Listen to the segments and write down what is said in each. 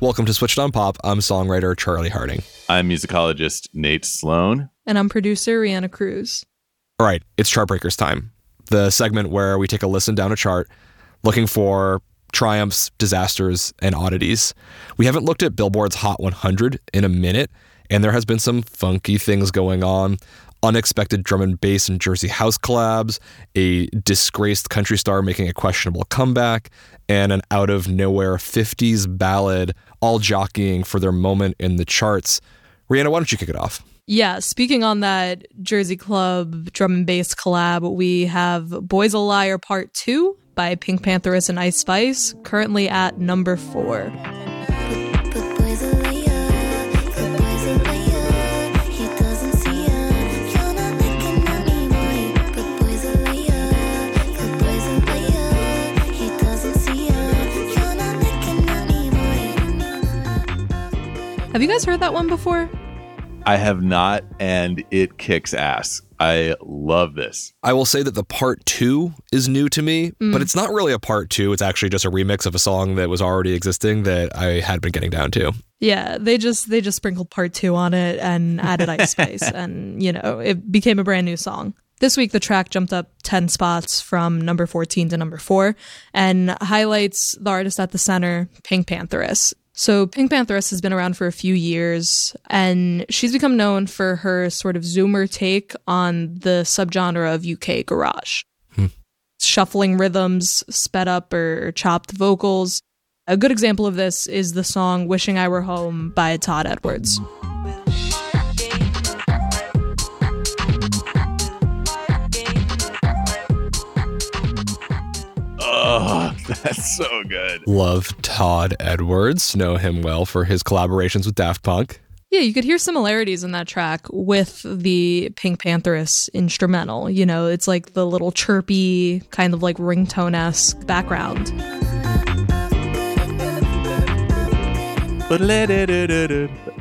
Welcome to Switched on Pop. I'm songwriter Charlie Harding. I'm musicologist Nate Sloan. And I'm producer Reanna Cruz. All right, it's Chartbreakers time. The segment where we take a listen down a chart looking for triumphs, disasters, and oddities. We haven't looked at Billboard's Hot 100 in a minute, and there has been some funky things going on. Unexpected drum and bass and Jersey House collabs, a disgraced country star making a questionable comeback, and an out of nowhere 50s ballad all jockeying for their moment in the charts. Reanna, why don't you kick it off? Yeah, speaking on that Jersey Club drum and bass collab, we have Boys a Liar Part 2 by Pink Pantheress and Ice Spice, currently at number 4. Have you guys heard that one before? I have not, and it kicks ass. I love this. I will say that the part two is new to me, Mm. but it's not really a part two. It's actually just a remix of a song that was already existing that I had been getting down to. Yeah, they just they just sprinkled part 2 on it and added Ice Spice and, you know, it became a brand new song. This week the track jumped up 10 spots from number 14 to number 4 and highlights the artist at the center, Pink Pantheress. So Pink Pantheress has been around for a few years and she's become known for her sort of zoomer take on the subgenre of UK garage. Hmm. Shuffling rhythms, sped up or chopped vocals. A good example of this is the song Wishing I Were Home by Todd Edwards. Oh, that's so good. Love Todd Edwards. Know him well for his collaborations with Daft Punk. Yeah, you could hear similarities in that track with the Pink Pantheress instrumental. You know, it's like the little chirpy, kind of like ringtone esque background.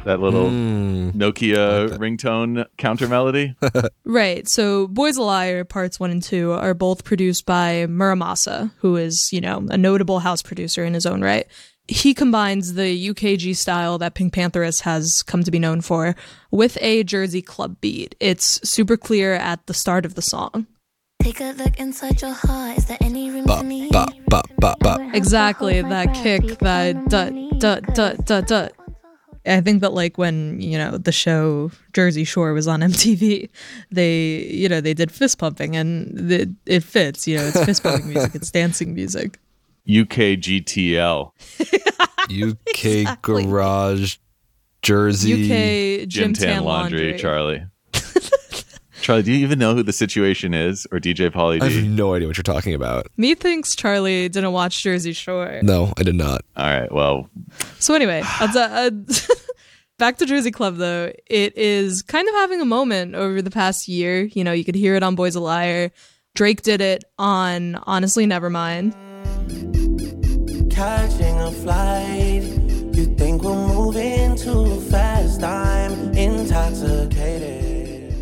That little Mm. Nokia ringtone counter melody. Right. So Boys a Liar parts one and two are both produced by Mura Masa, who is, you know, a notable house producer in his own right. He combines the UKG style that Pink Pantheress has come to be known for with a Jersey club beat. It's super clear at the start of the song. Take a look inside your heart. Is there any room for me? ba, ba, ba, ba. Exactly, that kick, that dut, dut, dut, dut, dut. I think that like when you know the show Jersey Shore was on MTV, they you know they did fist pumping and it, it fits. You know, it's fist pumping music, it's dancing music. UK GTL. UK Exactly. Garage Jersey. UK Gym gym tan laundry, Charlie. Charlie, do you even know who the situation is or DJ Pauly I have no idea what you're talking about. Methinks Charlie didn't watch Jersey Shore. No, I did not. All right, well, So anyway, uh, uh, back to Jersey Club though. It is kind of having a moment over the past year. You know, you could hear it on Boys a Liar. Drake did it on Honestly Nevermind. catching a flight. You think we're moving too fast? I'm intoxicated.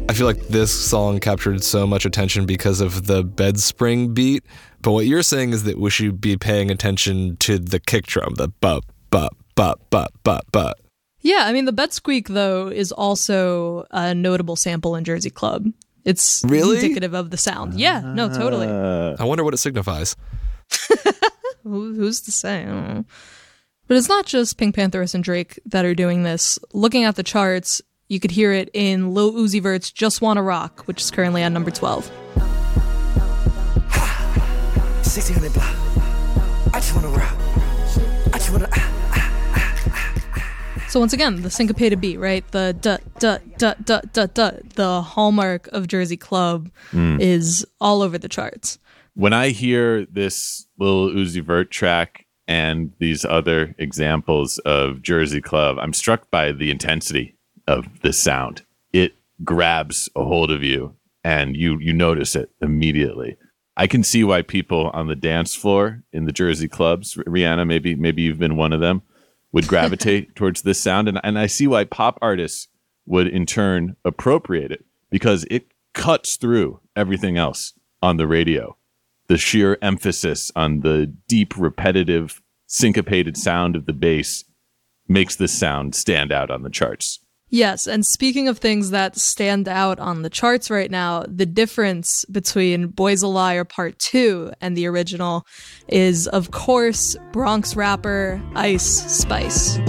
I feel like this song captured so much attention because of the bed spring beat. But what you're saying is that we should be paying attention to the kick drum, the bup, bup, bup, bup, bup, bup. Yeah, I mean the bed squeak though is also a notable sample in Jersey Club. It's Really? indicative of the sound. Yeah, no, totally. uh, I wonder what it signifies. Who's to say? I don't know. But it's not just Pink Pantheress and Drake that are doing this. Looking at the charts, you could hear it in Lil Uzi Vert's "Just Wanna Rock," which is currently at number twelve. 1600 block. I just wanna rock. I just wanna. ah. So So once again, the syncopated beat, right? The duh duh duh duh duh duh. The hallmark of Jersey Club is all over the charts. when I hear this Lil Uzi Vert track and these other examples of Jersey Club, I'm struck by the intensity of this sound. It grabs a hold of you and you you notice it immediately. I can see why people on the dance floor in the Jersey clubs, Reanna, maybe maybe you've been one of them, would gravitate towards this sound. And, and I see why pop artists would in turn appropriate it because it cuts through everything else on the radio the sheer emphasis on the deep, repetitive, syncopated sound of the bass makes this sound stand out on the charts. Yes, and speaking of things that stand out on the charts right now, the difference between Boys a Liar Part 2 and the original is, of course, Bronx rapper Ice Spice.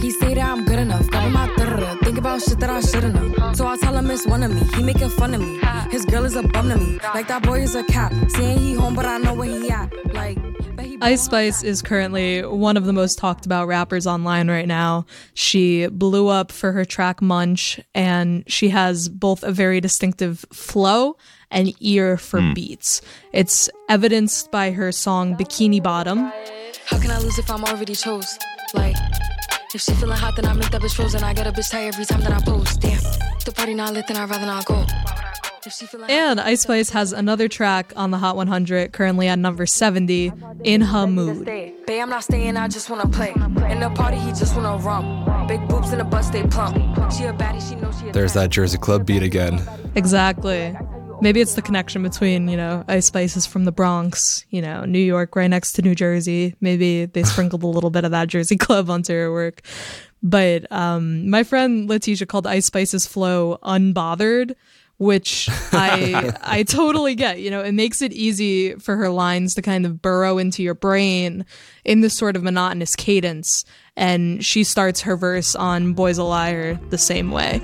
He that I'm good enough, Think about shit that I shouldn't. So I tell him it's one of me. He making fun of me. His girl is a bum to me. Like that boy is a cap. Saying he home, but I know where he at. Like. Ice Spice is currently one of the most talked about rappers online right now. She blew up for her track Munch, and she has both a very distinctive flow and ear for hmm. beats. It's evidenced by her song Bikini Bottom, How can I lose if I'm already chose? Like, if she feeling hot, then I make that bitch frozen. I get a bitch tired every time that I post. Damn, the party not lit, then I'd rather not go. If she feeling And Ice Spice has another track on the Hot 100, currently at number 70, In Her Mood. Stay. Babe, I'm not staying, I just wanna play. In the party, he just wanna rum. Big boobs in the bus, they plump. She a baddie, she know she a There's that Jersey Club beat again. Exactly. Maybe it's the connection between, you know, Ice Spice is from the Bronx, you know, New York right next to New Jersey. Maybe they sprinkled a little bit of that Jersey Club onto her work. But um, my friend Letitia called Ice Spice's flow unbothered, which I I totally get. You know, it makes it easy for her lines to kind of burrow into your brain in this sort of monotonous cadence. And she starts her verse on Boys a Liar the same way.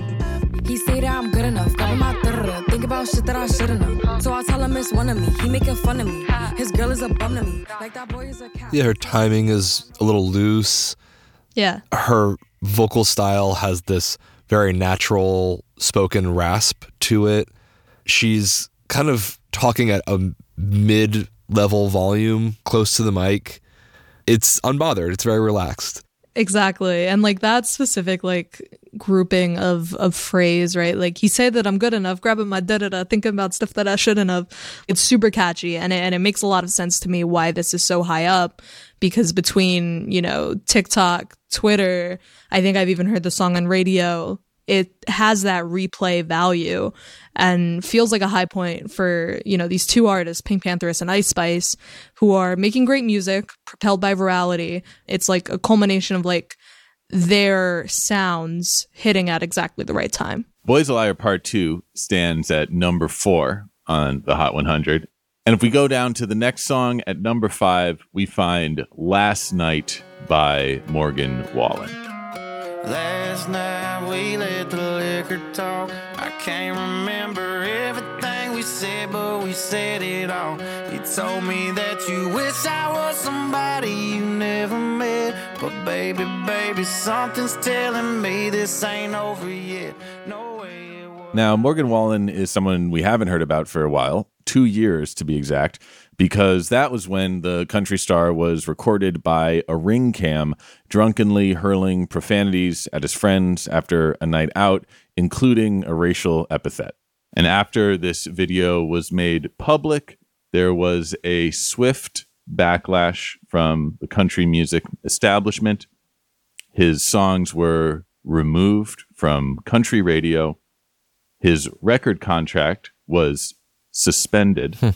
He say that I'm good enough, got my da Think about shit that I shouldn't know. So I tell him it's one of me. He making fun of me. His girl is a bum to me. Like that boy is a cat. Yeah, her timing is a little loose. Yeah. her vocal style has this very natural spoken rasp to it. She's kind of talking at a mid level volume close to the mic. It's unbothered, it's very relaxed. Exactly. And like that specific like grouping of of phrase, right? Like he said that I'm good enough, grabbing my da da da, thinking about stuff that I shouldn't have. It's super catchy and it, and it makes a lot of sense to me why this is so high up because between, you know, TikTok, Twitter, I think I've even heard the song on radio. It has that replay value and feels like a high point for, you know, these two artists, Pink Pantheress and Ice Spice, who are making great music, propelled by virality. It's like a culmination of like their sounds hitting at exactly the right time. Boys a Liar Part 2 stands at number four on the Hot 100. And if we go down to the next song at number five, we find Last Night by Morgan Wallen. Last night we let the liquor talk. I can't remember everything we said, but we said it all. You told me that you wish I was somebody you never met. But baby, baby, something's telling me this ain't over yet. No way. Now, Morgan Wallen is someone we haven't heard about for a while, two years to be exact, because that was when the country star was recorded by a ring cam, drunkenly hurling profanities at his friends after a night out, including a racial epithet. And after this video was made public, there was a swift backlash from the country music establishment. His songs were removed from country radio his record contract was suspended. and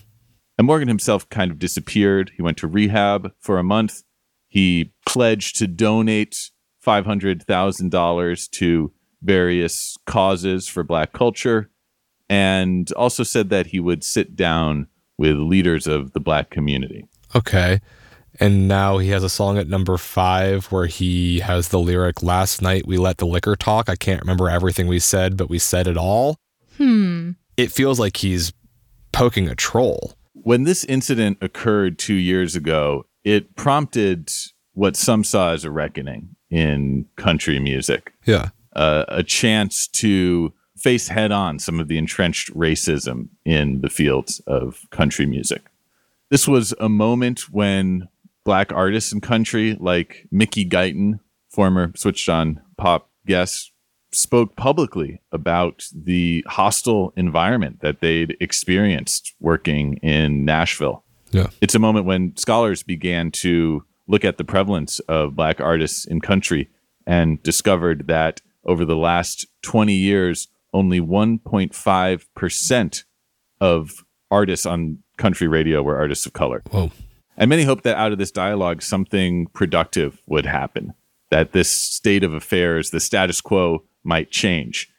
Morgan himself kind of disappeared. He went to rehab for a month. He pledged to donate $500,000 to various causes for black culture and also said that he would sit down with leaders of the black community. Okay. And now he has a song at number five where he has the lyric, Last night we let the liquor talk. I can't remember everything we said, but we said it all. Hmm. It feels like he's poking a troll. When this incident occurred two years ago, it prompted what some saw as a reckoning. in country music. Yeah. Uh, a chance to face head on some of the entrenched racism in the fields of country music. This was a moment when black artists in country like Mickey Guyton, former Switched On Pop guest, spoke publicly about the hostile environment that they'd experienced working in Nashville. Yeah. It's a moment when scholars began to look at the prevalence of black artists in country and discovered that over the last 20 years, only 1.5% of artists on country radio were artists of color. Whoa. And many hoped that out of this dialogue, something productive would happen, that this state of affairs, the status quo, might change.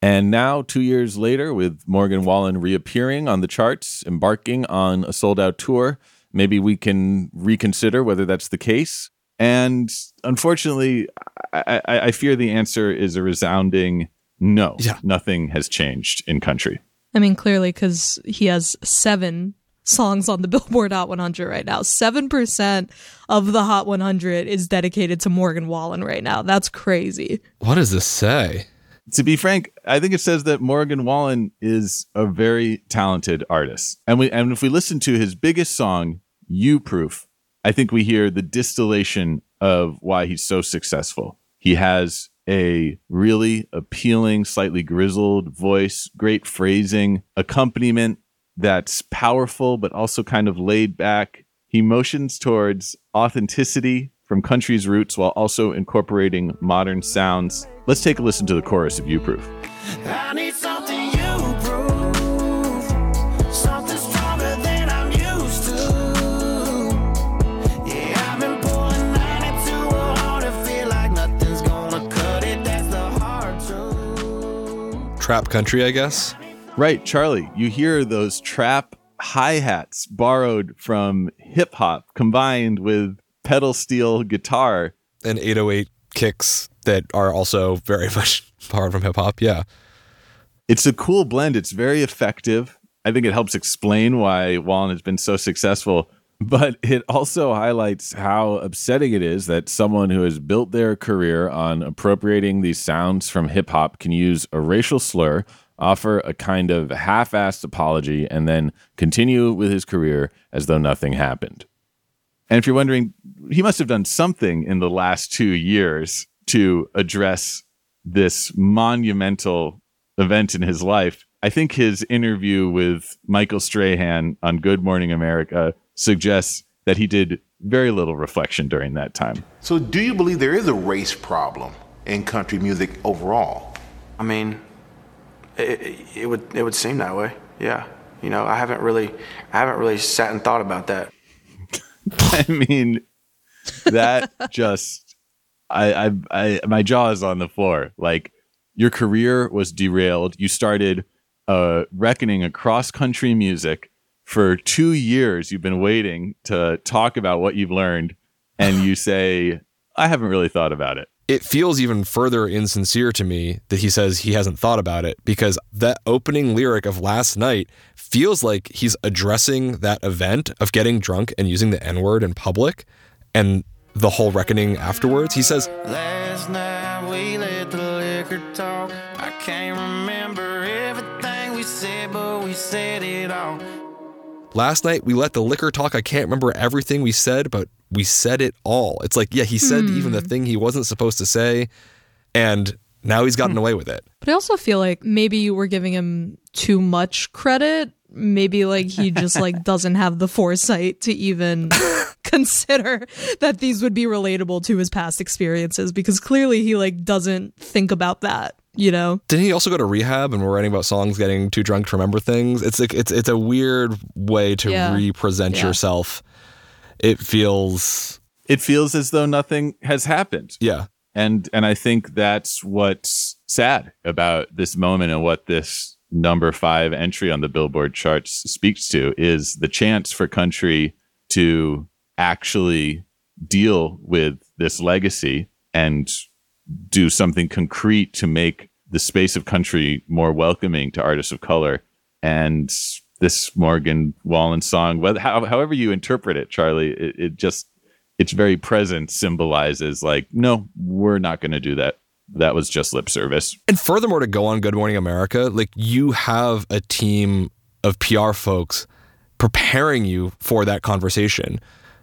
And now, two years later, with Morgan Wallen reappearing on the charts, embarking on a sold out tour, maybe we can reconsider whether that's the case. And unfortunately, I, I, I fear the answer is a resounding no. Yeah. Nothing has changed in country. I mean, clearly, because he has seven songs on the Billboard Hot 100 right now. 7% of the Hot 100 is dedicated to Morgan Wallen right now. That's crazy. What does this say? to be frank, I think it says that Morgan Wallen is a very talented artist. And we and if we listen to his biggest song, You Proof, I think we hear the distillation of why he's so successful. He has a really appealing, slightly grizzled voice, great phrasing, accompaniment that's powerful but also kind of laid back. He motions towards authenticity from country's roots while also incorporating modern sounds. Let's take a listen to the chorus of You Proof. I need something you prove, something stronger than I'm used to. Yeah, I've been pulling 92 hard and feel like nothing's gonna cut it. That's the hard truth. Trap country, I guess. Right, Charlie, you hear those trap hi hats borrowed from hip hop combined with pedal steel guitar. And 808 kicks that are also very much borrowed from hip hop. Yeah. It's a cool blend. It's very effective. I think it helps explain why Wallen has been so successful, but it also highlights how upsetting it is that someone who has built their career on appropriating these sounds from hip hop can use a racial slur, offer a kind of half assed apology, and then continue with his career as though nothing happened. And if you're wondering, he must have done something in the last two years to address this monumental event in his life. I think his interview with Michael Strahan on Good Morning America suggests that he did very little reflection during that time. So, do you believe there is a race problem in country music overall? I mean, it, it, it would it would seem that way. Yeah. You know, I haven't really I haven't really sat and thought about that. I mean, that just I, I I my jaw is on the floor. Like your career was derailed. You started uh reckoning across country music for two years. You've been waiting to talk about what you've learned, and you say, "I haven't really thought about it." It feels even further insincere to me that he says he hasn't thought about it because that opening lyric of last night feels like he's addressing that event of getting drunk and using the N word in public and the whole reckoning afterwards. He says, Last night we let the liquor talk. I can't remember everything we said, but we said it all. Last night we let the liquor talk. I can't remember everything we said, but we said it all. It's like, yeah, he said even the hmm. thing he wasn't supposed to say, and now he's gotten hmm. away with it. But I also feel like maybe we're giving him too much credit. Maybe like he just like doesn't have the foresight to even consider that these would be relatable to his past experiences because clearly he like doesn't think about that, you know? Didn't he also go to rehab and we're writing about songs getting too drunk to remember things? It's like it's it's a weird way to Yeah. represent Yeah. yourself. It feels It feels as though nothing has happened. yeah. and and I think that's what's sad about this moment and what this number five entry on the Billboard charts speaks to is the chance for country to actually deal with this legacy and do something concrete to make the space of country more welcoming to artists of color and this Morgan Wallen song, whether how, however you interpret it, Charlie, it, it just its very presence symbolizes like, no, we're not going to do that. That was just lip service. And furthermore, to go on Good Morning America, like you have a team of PR folks preparing you for that conversation.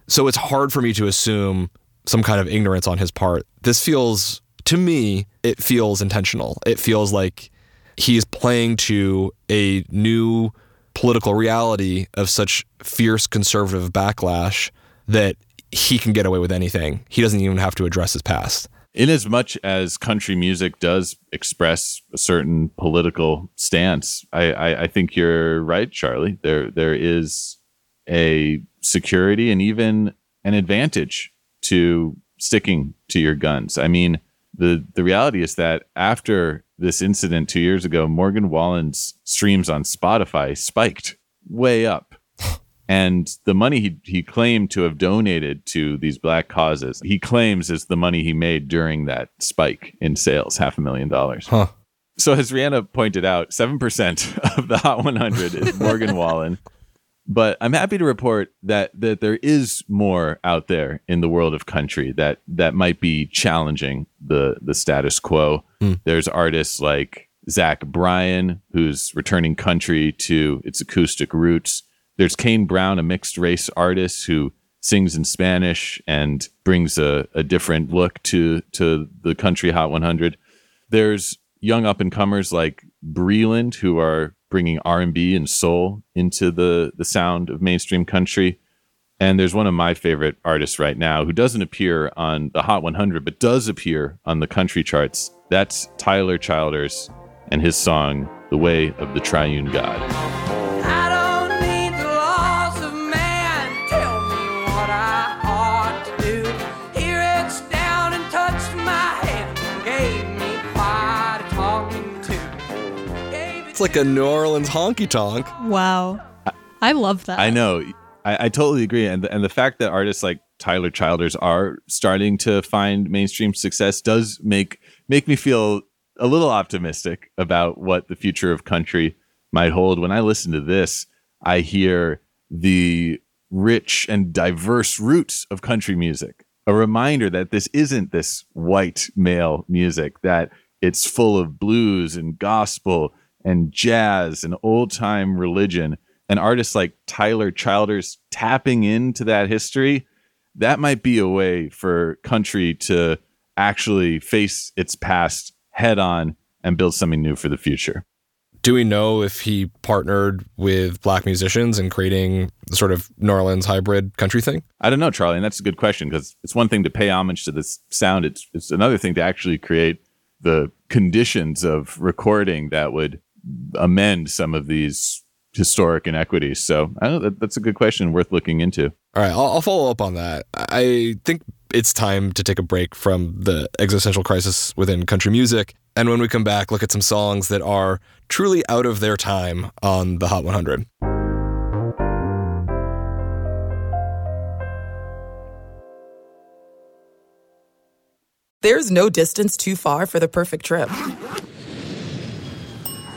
So it's hard for me to assume some kind of ignorance on his part. This feels, to me, it feels intentional. It feels like he's playing to a new political reality of such fierce conservative backlash that he can get away with anything. He doesn't even have to address his past. In as much as country music does express a certain political stance, I, I, I think you're right, Charlie. There there is a security and even an advantage to sticking to your guns. I mean, the the reality is that after this incident two years ago, Morgan Wallen's streams on Spotify spiked way up. And the money he, he claimed to have donated to these black causes, he claims is the money he made during that spike in sales, half a million dollars. Huh. So, as Reanna pointed out, 7% of the Hot 100 is Morgan Wallen. But I'm happy to report that that there is more out there in the world of country that that might be challenging the the status quo. Mm. There's artists like Zach Bryan, who's returning country to its acoustic roots. There's Kane Brown, a mixed race artist who sings in Spanish and brings a, a different look to to the country Hot 100. There's young up and comers like Breland who are bringing R&B and soul into the the sound of mainstream country. And there's one of my favorite artists right now who doesn't appear on the Hot 100 but does appear on the country charts. That's Tyler Childers and his song The Way of the Triune God. Like a New Orleans honky tonk. Wow. I love that. I know. I, I totally agree. And the, and the fact that artists like Tyler Childers are starting to find mainstream success does make make me feel a little optimistic about what the future of country might hold. When I listen to this, I hear the rich and diverse roots of country music. A reminder that this isn't this white male music, that it's full of blues and gospel and jazz and old time religion. And artists like Tyler Childers tapping into that history, that might be a way for country to actually face its past head on and build something new for the future. Do we know if he partnered with black musicians in creating the sort of New Orleans hybrid country thing? I don't know, Charlie, and that's a good question because it's one thing to pay homage to this sound. It's it's another thing to actually create the conditions of recording that would amend some of these historic inequities. So I don't know, that, that's a good question worth looking into. All right, I'll, I'll follow up on that. I think it's time to take a break from the existential crisis within country music. And when we come back, look at some songs that are truly out of their time on the Hot 100. There's no distance too far for the perfect trip.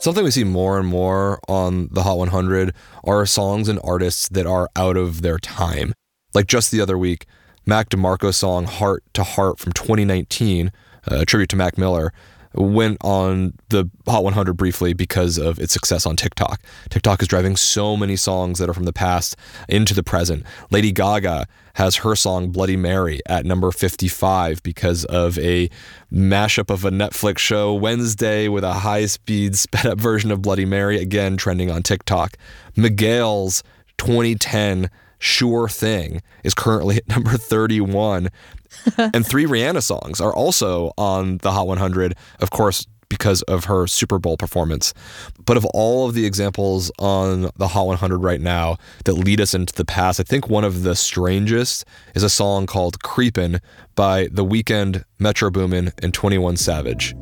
Something we see more and more on the Hot 100 are songs and artists that are out of their time. Like just the other week, Mac DeMarco's song Heart to Heart from 2019, uh, a tribute to Mac Miller, went on the Hot 100 briefly because of its success on TikTok. TikTok is driving so many songs that are from the past into the present. Lady Gaga has her song Bloody Mary at number 55 because of a mashup of a Netflix show Wednesday with a high speed sped up version of Bloody Mary, again trending on TikTok. Miguel's 2010 Sure Thing is currently at number 31. and three Rihanna songs are also on the Hot 100. Of course, because of her Super Bowl performance. But of all of the examples on the Hot 100 right now that lead us into the past, I think one of the strangest is a song called Creepin' by The Weeknd, Metro Boomin, and 21 Savage.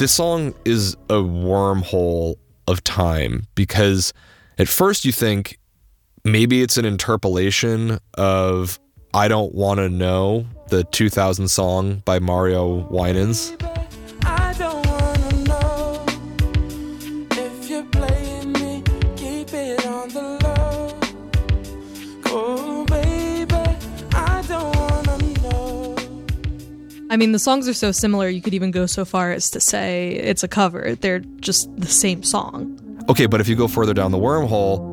This song is a wormhole of time because at first you think maybe it's an interpolation of I Don't Want to Know, the 2000 song by Mario Winans. I mean, the songs are so similar, you could even go so far as to say it's a cover. They're just the same song. Okay, but if you go further down the wormhole,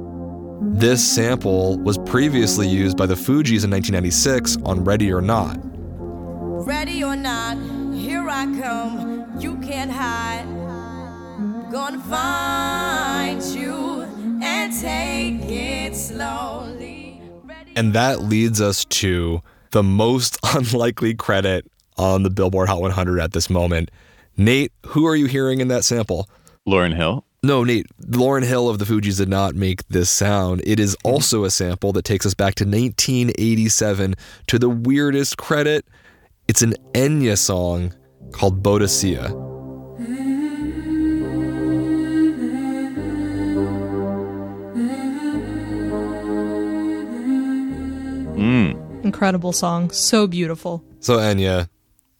this sample was previously used by the Fugees in 1996 on Ready or Not. Ready or not, here I come. You can't hide. Gonna find you and take it slowly. And that leads us to the most unlikely credit on the Billboard Hot 100 at this moment. Nate, who are you hearing in that sample? Lauryn Hill. No, Nate. Lauryn Hill of the Fugees did not make this sound. It is also a sample that takes us back to 1987 to the weirdest credit. It's an Enya song called Boadicea. Mm. Incredible song. So beautiful. So Enya,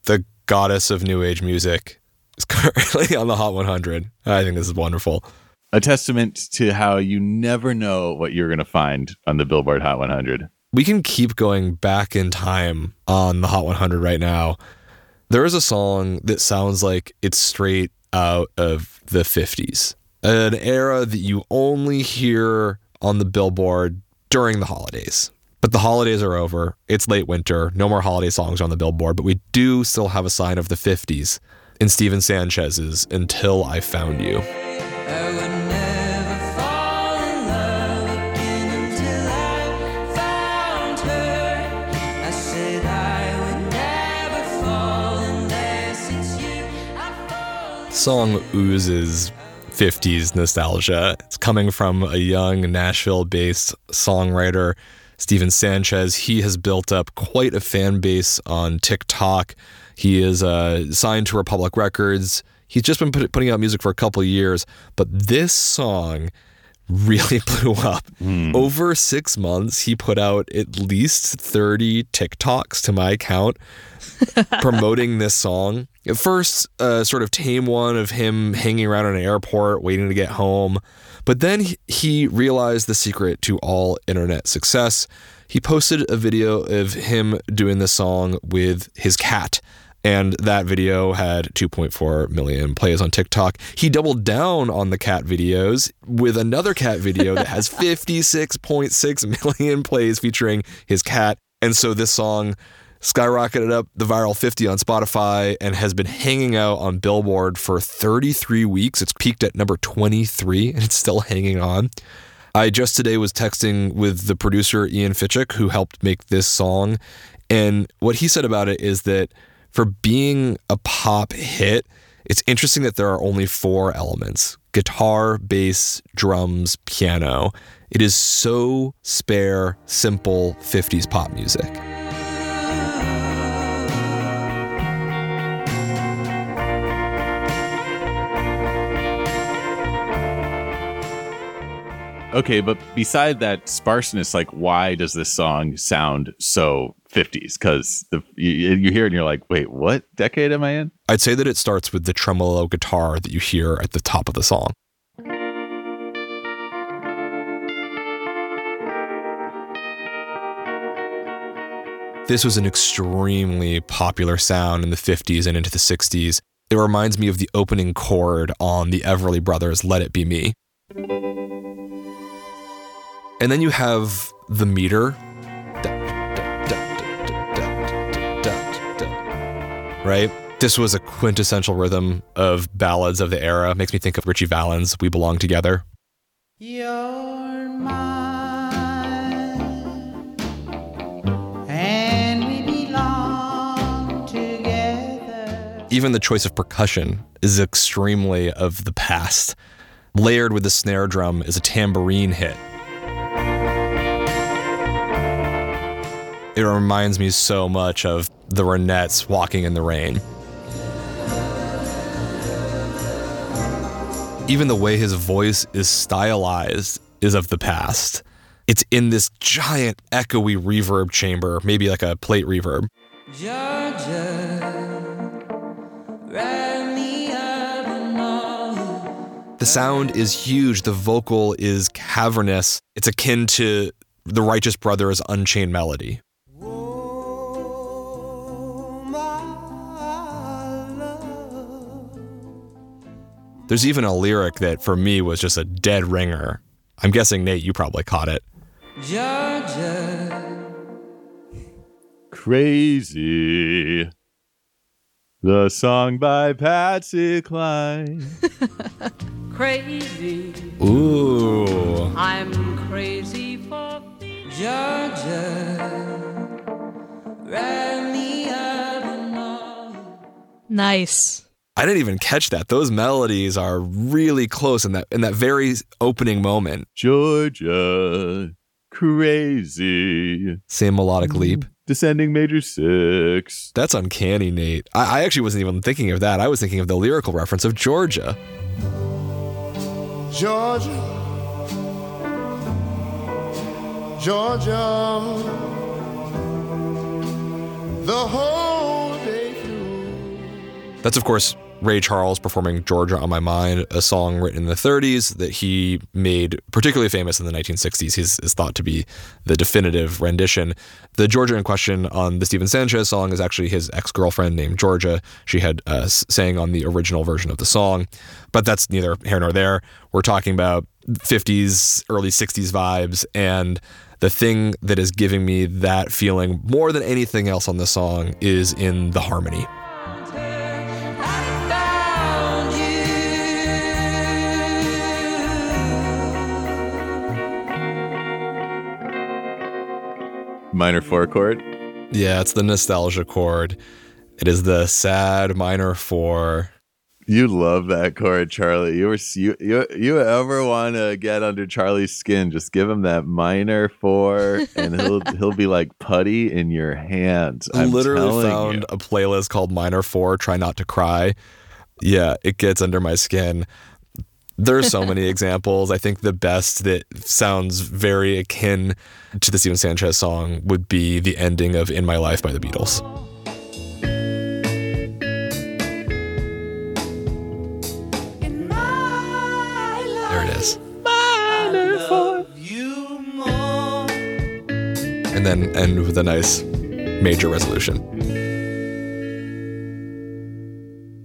the goddess of new age music, is currently on the Hot 100. I think this is wonderful. A testament to how you never know what you're going to find on the Billboard Hot 100. We can keep going back in time on the Hot 100 right now. There is a song that sounds like it's straight out of the 50s, an era that you only hear on the Billboard during the holidays. But the holidays are over. It's late winter. No more holiday songs on the Billboard, but we do still have a sign of the 50s in Steven Sanchez's Until I Found You. song oozes 50s nostalgia. It's coming from a young Nashville based songwriter, Steven Sanchez. He has built up quite a fan base on TikTok. He is uh, signed to Republic Records. He's just been put, putting out music for a couple years, but this song really blew up. Hmm. Over six months, he put out at least 30 TikToks to my account promoting this song. At first, a sort of tame one of him hanging around an airport waiting to get home. But then he- he realized the secret to all internet success. He posted a video of him doing the song with his cat. And that video had 2.4 million plays on TikTok. He doubled down on the cat videos with another cat video that has 56.6 million plays featuring his cat. And so this song skyrocketed up the viral 50 on Spotify and has been hanging out on Billboard for 33 weeks. It's peaked at number 23 and it's still hanging on. I just today was texting with the producer Ian Fitchuk who helped make this song and what he said about it is that for being a pop hit, it's interesting that there are only four elements guitar, bass, drums, piano. It is so spare, simple 50s pop music. Okay, but beside that sparseness, like, why does this song sound so 50s? Because you, you hear it and you're like, wait, what decade am I in? I'd say that it starts with the tremolo guitar that you hear at the top of the song. This was an extremely popular sound in the 50s and into the 60s. It reminds me of the opening chord on the Everly Brothers' Let It Be Me. And then you have the meter. Right? This was a quintessential rhythm of ballads of the era. Makes me think of Ritchie Valens' We Belong Together. You're mine, and we belong together. Even the choice of percussion is extremely of the past. Layered with the snare drum is a tambourine hit. It reminds me so much of the Ronettes walking in the rain. Even the way his voice is stylized is of the past. It's in this giant echoey reverb chamber, maybe like a plate reverb. The sound is huge. The vocal is cavernous. It's akin to the Righteous Brothers' Unchained Melody. There's even a lyric that for me was just a dead ringer. I'm guessing, Nate, you probably caught it. Crazy. The song by Patsy Cline. Crazy. Ooh. I'm crazy for Georgia. Wrap me up all Nice. I didn't even catch that. Those melodies are really close in that in that very opening moment. Georgia. Crazy. Same melodic mm-hmm. leap. Descending major six. That's uncanny, Nate. I, I actually wasn't even thinking of that. I was thinking of the lyrical reference of Georgia. Georgia, Georgia, the whole day through. That's, of course, Ray Charles performing Georgia on My Mind, a song written in the 30s that he made particularly famous in the 1960s. He's is thought to be the definitive rendition. The Georgia in question on the Steven Sanchez song is actually his ex girlfriend named Georgia. She had uh, sang on the original version of the song, but that's neither here nor there. We're talking about 50s, early 60s vibes, and the thing that is giving me that feeling more than anything else on the song is in the harmony. Minor four chord. Yeah, it's the nostalgia chord. It is the sad minor four. You love that chord, Charlie. You were you you, you ever want to get under Charlie's skin? Just give him that minor four, and he'll he'll be like putty in your hands. I literally found you. a playlist called Minor 4 Try Not to Cry. Yeah, it gets under my skin. There's so many examples. I think the best that sounds very akin to the Steven Sanchez song would be the ending of In My Life by the Beatles. There it is. And then end with a nice major resolution.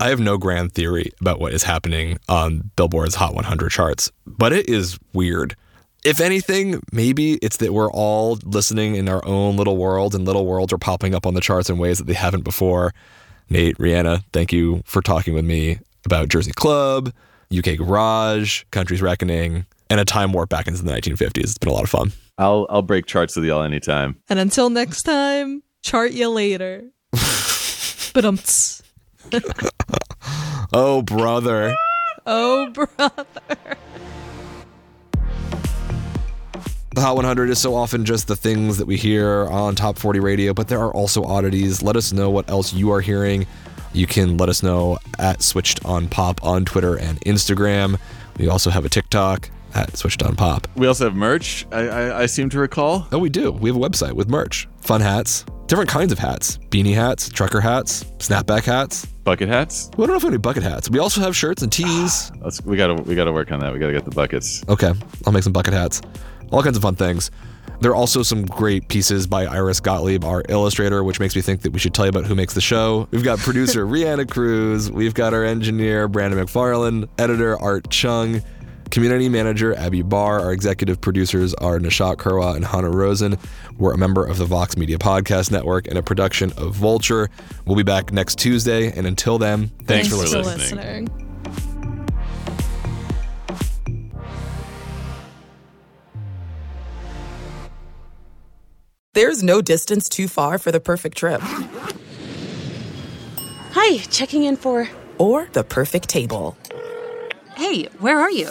I have no grand theory about what is happening on Billboard's Hot 100 charts, but it is weird. If anything, maybe it's that we're all listening in our own little world, and little worlds are popping up on the charts in ways that they haven't before. Nate, Reanna, thank you for talking with me about Jersey Club, UK Garage, Country's Reckoning, and a time warp back into the 1950s. It's been a lot of fun. I'll I'll break charts with y'all anytime. And until next time, chart you later. but um, Oh, brother. oh brother. The Hot 100 is so often just the things that we hear on Top 40 Radio, but there are also oddities. Let us know what else you are hearing. You can let us know at Switched on Pop on Twitter and Instagram. We also have a TikTok at Switched on Pop. We also have merch. I, I I seem to recall. Oh, we do. We have a website with merch, fun hats, different kinds of hats, beanie hats, trucker hats, snapback hats, bucket hats. We don't know if we have any bucket hats. We also have shirts and tees. Let's we gotta we gotta work on that. We gotta get the buckets. Okay, I'll make some bucket hats. All kinds of fun things. There are also some great pieces by Iris Gottlieb, our illustrator, which makes me think that we should tell you about who makes the show. We've got producer Reanna Cruz. We've got our engineer Brandon McFarland, editor Art Chung, Community manager Abby Barr, our executive producers are Nishat Kurwa and Hannah Rosen. We're a member of the Vox Media Podcast Network and a production of Vulture. We'll be back next Tuesday, and until then, thanks, thanks for, for listening. There's no distance too far for the perfect trip. Hi, checking in for. Or the perfect table. Hey, where are you?